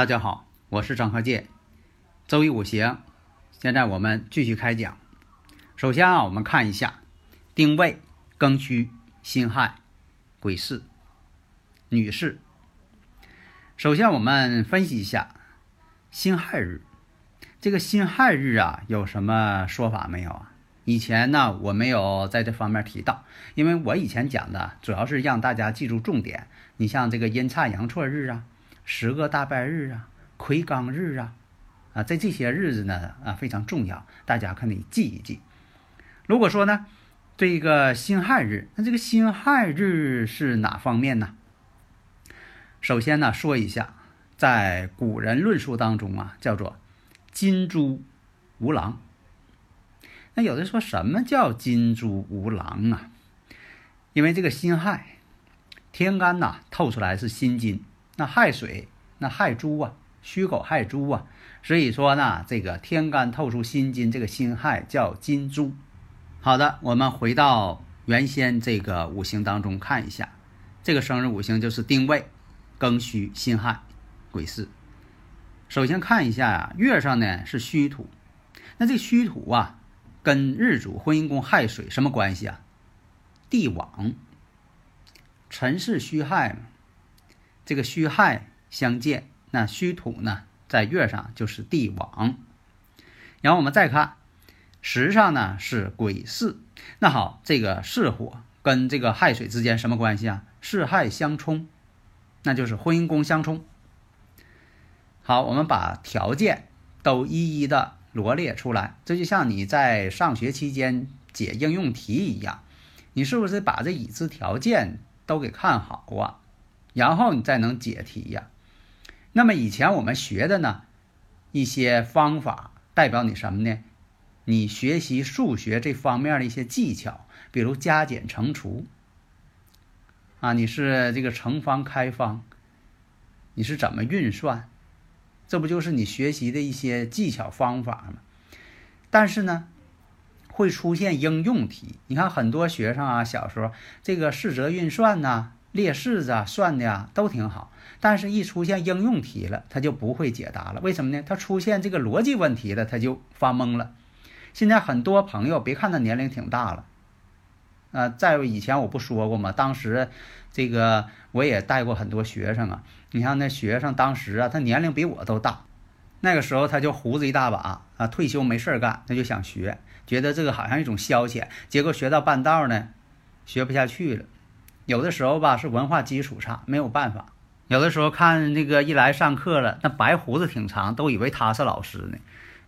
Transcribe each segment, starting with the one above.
大家好，我是张鹤剑，周易五行。现在我们继续开讲。首先啊，我们看一下丁未、庚戌、辛亥、癸巳、女士。首先我们分析一下辛亥日。这个辛亥日啊，有什么说法没有啊？以前呢，我没有在这方面提到，因为我以前讲的主要是让大家记住重点。你像这个阴差阳错日啊。十个大拜日啊，魁罡日啊，啊，在这些日子呢啊非常重要，大家可以记一记。如果说呢，这个辛亥日，那这个辛亥日是哪方面呢？首先呢，说一下，在古人论述当中啊，叫做金猪无狼。那有的说什么叫金猪无狼啊？因为这个辛亥，天干呐透出来是辛金。那亥水，那亥猪啊，戌狗亥猪啊，所以说呢，这个天干透出辛金，这个辛亥叫金猪。好的，我们回到原先这个五行当中看一下，这个生日五行就是丁未、庚戌、辛亥、癸巳。首先看一下呀，月上呢是戌土，那这戌土啊，跟日主婚姻宫亥水什么关系啊？地网，辰是戌亥嘛。这个戌亥相见，那戌土呢，在月上就是地网。然后我们再看时上呢是癸巳，那好，这个巳火跟这个亥水之间什么关系啊？巳亥相冲，那就是婚姻宫相冲。好，我们把条件都一一的罗列出来，这就像你在上学期间解应用题一样，你是不是把这已知条件都给看好啊？然后你再能解题呀。那么以前我们学的呢，一些方法代表你什么呢？你学习数学这方面的一些技巧，比如加减乘除啊，你是这个乘方开方，你是怎么运算？这不就是你学习的一些技巧方法吗？但是呢，会出现应用题。你看很多学生啊，小时候这个四则运算呐。列式子啊，算的呀都挺好，但是一出现应用题了，他就不会解答了。为什么呢？他出现这个逻辑问题了，他就发懵了。现在很多朋友，别看他年龄挺大了，啊，在以前我不说过吗？当时这个我也带过很多学生啊。你看那学生当时啊，他年龄比我都大，那个时候他就胡子一大把啊，退休没事干，他就想学，觉得这个好像一种消遣。结果学到半道呢，学不下去了。有的时候吧是文化基础差，没有办法。有的时候看那个一来上课了，那白胡子挺长，都以为他是老师呢，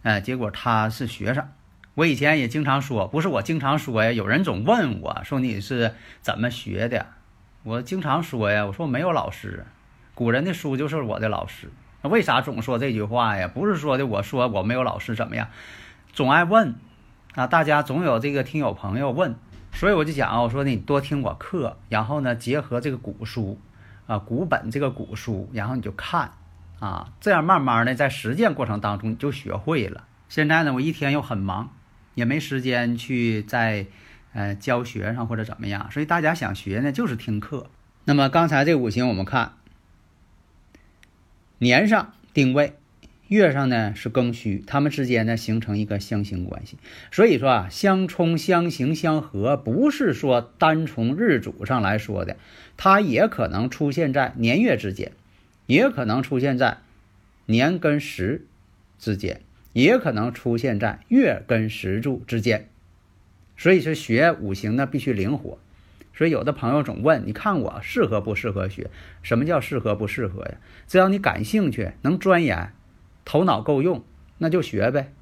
哎，结果他是学生。我以前也经常说，不是我经常说呀，有人总问我说你是怎么学的，我经常说呀，我说没有老师，古人的书就是我的老师。那为啥总说这句话呀？不是说的我说我没有老师怎么样，总爱问啊，大家总有这个听友朋友问。所以我就讲啊，我说你多听我课，然后呢，结合这个古书，啊，古本这个古书，然后你就看，啊，这样慢慢的在实践过程当中你就学会了。现在呢，我一天又很忙，也没时间去在，呃，教学上或者怎么样，所以大家想学呢，就是听课。那么刚才这五行我们看，年上定位。月上呢是庚戌，它们之间呢形成一个相刑关系。所以说啊，相冲、相刑、相合，不是说单从日主上来说的，它也可能出现在年月之间，也可能出现在年跟时之间，也可能出现在月跟时柱之间。所以说学五行呢必须灵活。所以有的朋友总问，你看我适合不适合学？什么叫适合不适合呀？只要你感兴趣，能钻研。头脑够用，那就学呗。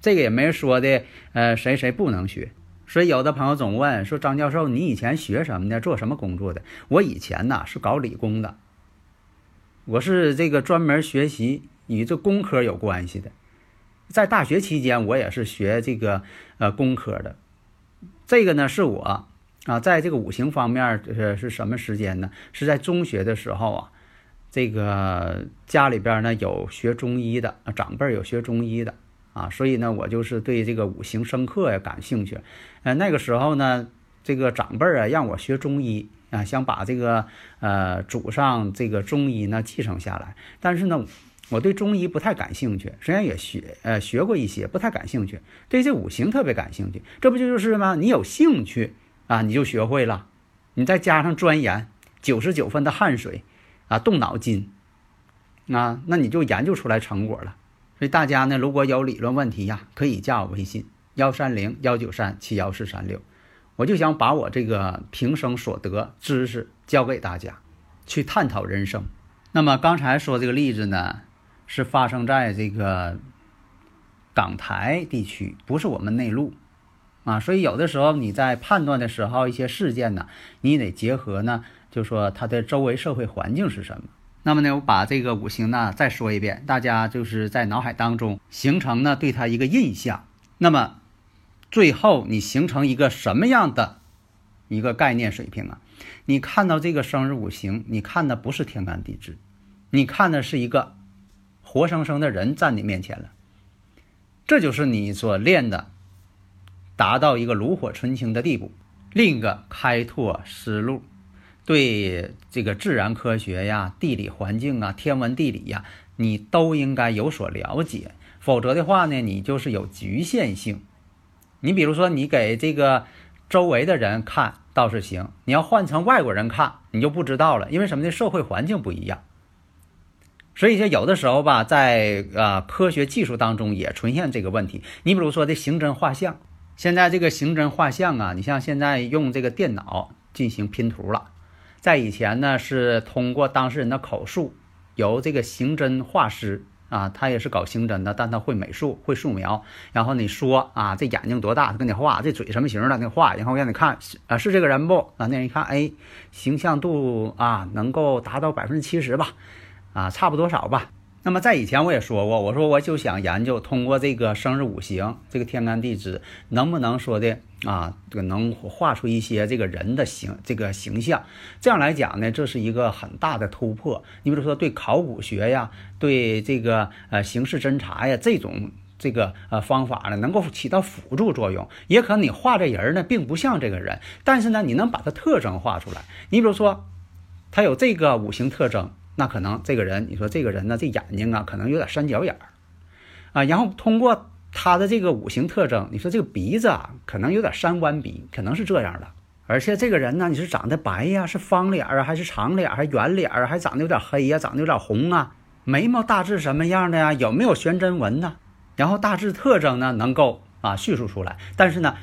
这个也没人说的，呃，谁谁不能学。所以有的朋友总问说：“张教授，你以前学什么的？做什么工作的？”我以前呢是搞理工的，我是这个专门学习与这工科有关系的。在大学期间，我也是学这个呃工科的。这个呢是我啊，在这个五行方面是是什么时间呢？是在中学的时候啊。这个家里边呢有学中医的长辈有学中医的啊，所以呢我就是对这个五行生克呀感兴趣。呃，那个时候呢，这个长辈啊让我学中医啊，想把这个呃祖上这个中医呢继承下来。但是呢，我对中医不太感兴趣，虽然也学呃学过一些，不太感兴趣。对这五行特别感兴趣，这不就就是吗？你有兴趣啊，你就学会了，你再加上钻研，九十九分的汗水。啊，动脑筋，啊，那你就研究出来成果了。所以大家呢，如果有理论问题呀，可以加我微信幺三零幺九三七幺四三六。我就想把我这个平生所得知识教给大家，去探讨人生。那么刚才说这个例子呢，是发生在这个港台地区，不是我们内陆啊。所以有的时候你在判断的时候，一些事件呢，你得结合呢。就说它的周围社会环境是什么？那么呢，我把这个五行呢再说一遍，大家就是在脑海当中形成呢对它一个印象。那么最后你形成一个什么样的一个概念水平啊？你看到这个生日五行，你看的不是天干地支，你看的是一个活生生的人站你面前了，这就是你所练的，达到一个炉火纯青的地步。另一个开拓思路。对这个自然科学呀、地理环境啊、天文地理呀，你都应该有所了解，否则的话呢，你就是有局限性。你比如说，你给这个周围的人看倒是行，你要换成外国人看，你就不知道了，因为什么呢？社会环境不一样。所以说，有的时候吧，在啊科学技术当中也出现这个问题。你比如说这刑侦画像，现在这个刑侦画像啊，你像现在用这个电脑进行拼图了。在以前呢，是通过当事人的口述，由这个刑侦画师啊，他也是搞刑侦的，但他会美术，会素描。然后你说啊，这眼睛多大，他给你画；这嘴什么形的，给你画。然后让你看，啊，是这个人不？啊，那人一看，哎，形象度啊，能够达到百分之七十吧，啊，差不多少吧。那么在以前我也说过，我说我就想研究通过这个生日五行，这个天干地支，能不能说的啊，这个能画出一些这个人的形这个形象。这样来讲呢，这是一个很大的突破。你比如说对考古学呀，对这个呃刑事侦查呀这种这个呃方法呢，能够起到辅助作用。也可能你画这人呢，并不像这个人，但是呢，你能把他特征画出来。你比如说，他有这个五行特征。那可能这个人，你说这个人呢，这眼睛啊，可能有点三角眼儿，啊，然后通过他的这个五行特征，你说这个鼻子啊，可能有点三弯鼻，可能是这样的。而且这个人呢，你是长得白呀，是方脸啊，还是长脸，还是圆脸啊，还长得有点黑呀，长得有点红啊？眉毛大致什么样的呀？有没有悬针纹呢？然后大致特征呢，能够啊叙述出来。但是呢。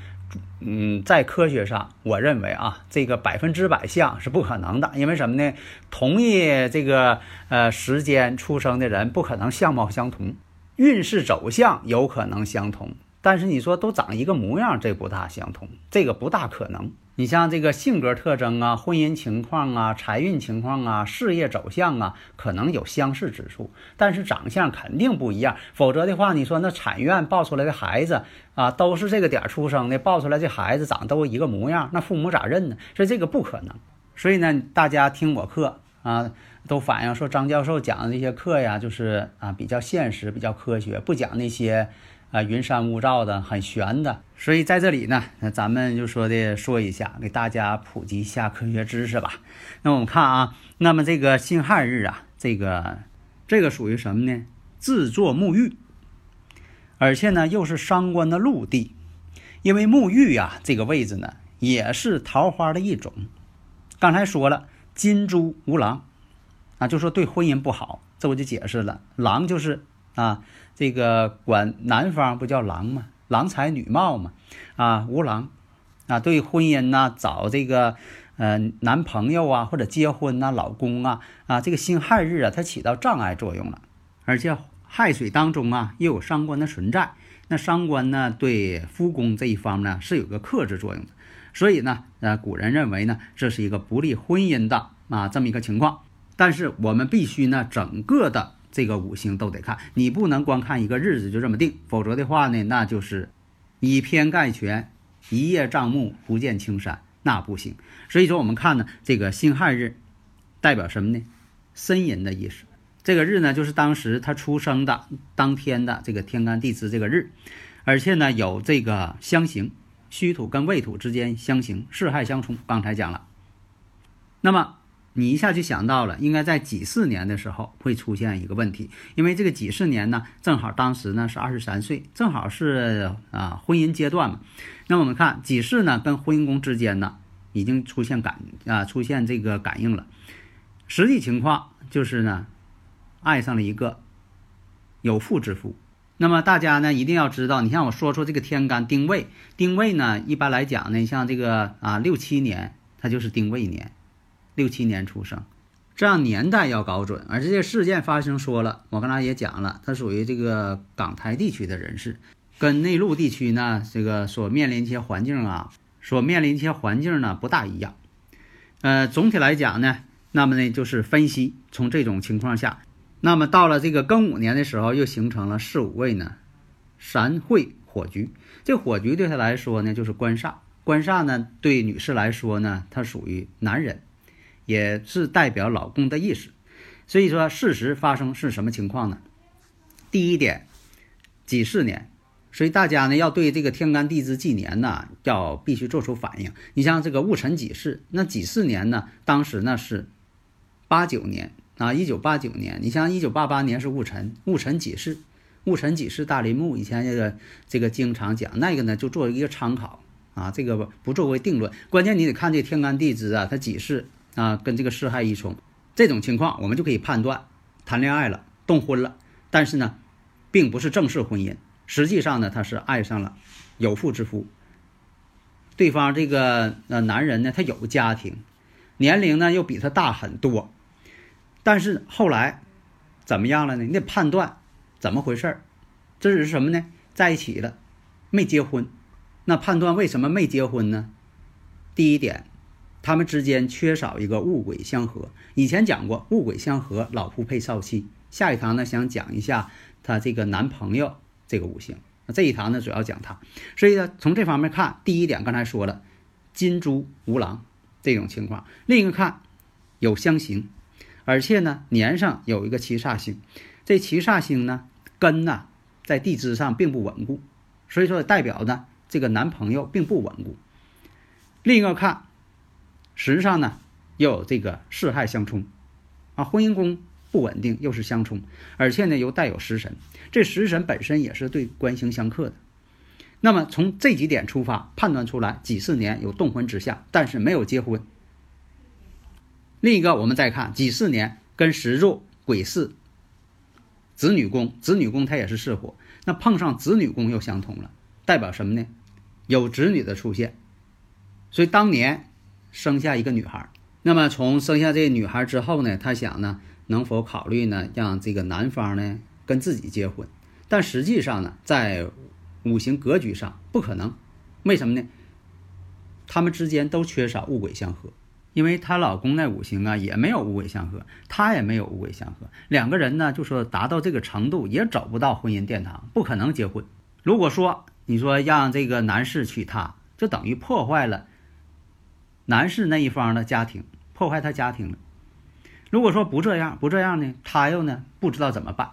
嗯，在科学上，我认为啊，这个百分之百像是不可能的，因为什么呢？同一这个呃时间出生的人，不可能相貌相同，运势走向有可能相同。但是你说都长一个模样，这不大相同，这个不大可能。你像这个性格特征啊、婚姻情况啊、财运情况啊、事业走向啊，可能有相似之处，但是长相肯定不一样。否则的话，你说那产院抱出来的孩子啊，都是这个点儿出生的，抱出来这孩子长都一个模样，那父母咋认呢？所以这个不可能。所以呢，大家听我课啊，都反映说张教授讲的这些课呀，就是啊比较现实、比较科学，不讲那些。啊，云山雾罩的，很玄的，所以在这里呢，那咱们就说的说一下，给大家普及一下科学知识吧。那我们看啊，那么这个辛亥日啊，这个这个属于什么呢？自作沐浴，而且呢又是伤官的禄地，因为沐浴呀这个位置呢也是桃花的一种。刚才说了，金猪无狼，啊，就说对婚姻不好，这我就解释了，狼就是啊。这个管男方不叫郎吗？郎才女貌嘛，啊，无郎，啊，对婚姻呐，找这个呃男朋友啊，或者结婚呐，老公啊，啊，这个辛亥日啊，它起到障碍作用了。而且亥水当中啊，又有伤官的存在，那伤官呢，对夫宫这一方呢是有个克制作用的，所以呢，呃，古人认为呢，这是一个不利婚姻的啊这么一个情况。但是我们必须呢，整个的这个五行都得看，你不能光看一个日子就这么定，否则的话呢，那就是以偏概全，一叶障目不见青山，那不行。所以说，我们看呢，这个辛亥日代表什么呢？呻吟的意思。这个日呢，就是当时他出生的当天的这个天干地支这个日，而且呢有这个相刑，戌土跟未土之间相刑，四害相冲。刚才讲了，那么你一下就想到了，应该在己巳年的时候会出现一个问题，因为这个己巳年呢，正好当时呢是二十三岁，正好是啊婚姻阶段嘛。那我们看己巳呢跟婚姻宫之间呢已经出现感啊出现这个感应了，实际情况就是呢。爱上了一个有妇之夫，那么大家呢一定要知道，你像我说说这个天干丁未，丁未呢一般来讲呢，像这个啊六七年，它就是丁未年，六七年出生，这样年代要搞准。而这些事件发生，说了，我刚才也讲了，它属于这个港台地区的人士，跟内陆地区呢这个所面临一些环境啊，所面临一些环境呢不大一样。呃，总体来讲呢，那么呢就是分析从这种情况下。那么到了这个庚午年的时候，又形成了四五位呢，三会火局。这火局对他来说呢，就是官煞。官煞呢，对女士来说呢，它属于男人，也是代表老公的意思。所以说，事实发生是什么情况呢？第一点，己巳年，所以大家呢要对这个天干地支纪年呢，要必须做出反应。你像这个戊辰己巳，那己巳年呢，当时呢是八九年。啊，一九八九年，你像一九八八年是戊辰，戊辰己巳，戊辰己巳大林木，以前这个这个经常讲那个呢，就做一个参考啊，这个不作为定论，关键你得看这天干地支啊，它几巳啊，跟这个四害一冲，这种情况我们就可以判断谈恋爱了，动婚了，但是呢，并不是正式婚姻，实际上呢，他是爱上了有妇之夫，对方这个呃男人呢，他有家庭，年龄呢又比他大很多。但是后来怎么样了呢？你得判断怎么回事儿，这是什么呢？在一起了，没结婚。那判断为什么没结婚呢？第一点，他们之间缺少一个物鬼相合。以前讲过物鬼相合，老夫配少妻。下一堂呢，想讲一下他这个男朋友这个五行。那这一堂呢，主要讲他。所以呢，从这方面看，第一点刚才说了，金猪无狼这种情况。另一个看有相刑。而且呢，年上有一个七煞星，这七煞星呢根呢在地支上并不稳固，所以说代表呢这个男朋友并不稳固。另一个看，时上呢又有这个四害相冲，啊，婚姻宫不稳定又是相冲，而且呢又带有食神，这食神本身也是对官星相克的。那么从这几点出发判断出来，几四年有动婚之象，但是没有结婚。另一个，我们再看己巳年跟食柱癸巳，子女宫，子女宫它也是巳火，那碰上子女宫又相同了，代表什么呢？有子女的出现，所以当年生下一个女孩。那么从生下这个女孩之后呢，他想呢，能否考虑呢，让这个男方呢跟自己结婚？但实际上呢，在五行格局上不可能，为什么呢？他们之间都缺少物鬼相合。因为她老公那五行啊也没有五鬼相合，她也没有五鬼相合，两个人呢就说达到这个程度也走不到婚姻殿堂，不可能结婚。如果说你说让这个男士娶她，就等于破坏了男士那一方的家庭，破坏他家庭了。如果说不这样，不这样呢，她又呢不知道怎么办。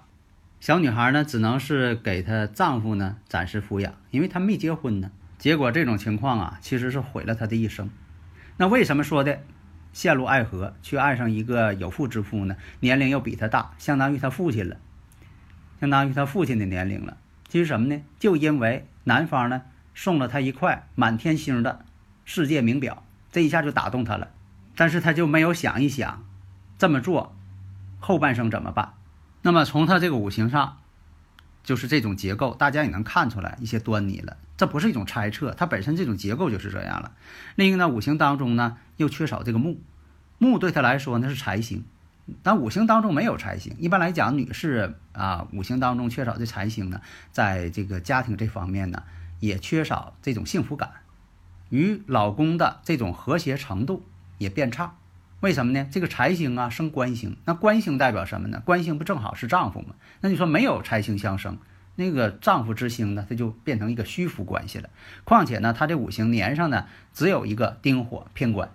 小女孩呢只能是给她丈夫呢暂时抚养，因为她没结婚呢。结果这种情况啊，其实是毁了她的一生。那为什么说的陷入爱河，却爱上一个有妇之夫呢？年龄又比他大，相当于他父亲了，相当于他父亲的年龄了。其实什么呢？就因为男方呢送了他一块满天星的世界名表，这一下就打动他了。但是他就没有想一想，这么做后半生怎么办？那么从他这个五行上。就是这种结构，大家也能看出来一些端倪了。这不是一种猜测，它本身这种结构就是这样了。另一个呢，五行当中呢又缺少这个木，木对他来说那是财星，但五行当中没有财星，一般来讲，女士啊，五行当中缺少这财星呢，在这个家庭这方面呢，也缺少这种幸福感，与老公的这种和谐程度也变差。为什么呢？这个财星啊生官星，那官星代表什么呢？官星不正好是丈夫吗？那你说没有财星相生，那个丈夫之星呢，它就变成一个虚浮关系了。况且呢，它这五行年上呢，只有一个丁火偏官。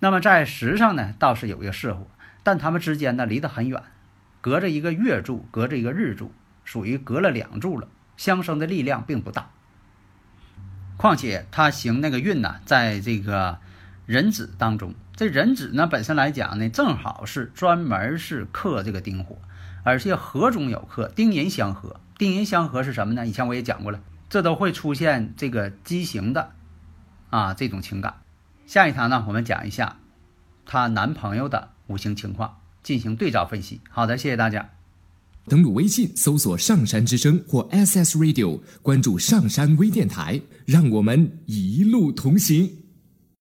那么在时上呢，倒是有一个巳火，但他们之间呢离得很远，隔着一个月柱，隔着一个日柱，属于隔了两柱了，相生的力量并不大。况且他行那个运呢，在这个壬子当中。这壬子呢，本身来讲呢，正好是专门是克这个丁火，而且合中有克，丁寅相合。丁寅相合是什么呢？以前我也讲过了，这都会出现这个畸形的啊这种情感。下一堂呢，我们讲一下她男朋友的五行情况，进行对照分析。好的，谢谢大家。登录微信搜索“上山之声”或 SS Radio，关注上山微电台，让我们一路同行。